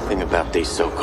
nothing about these so-called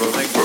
Now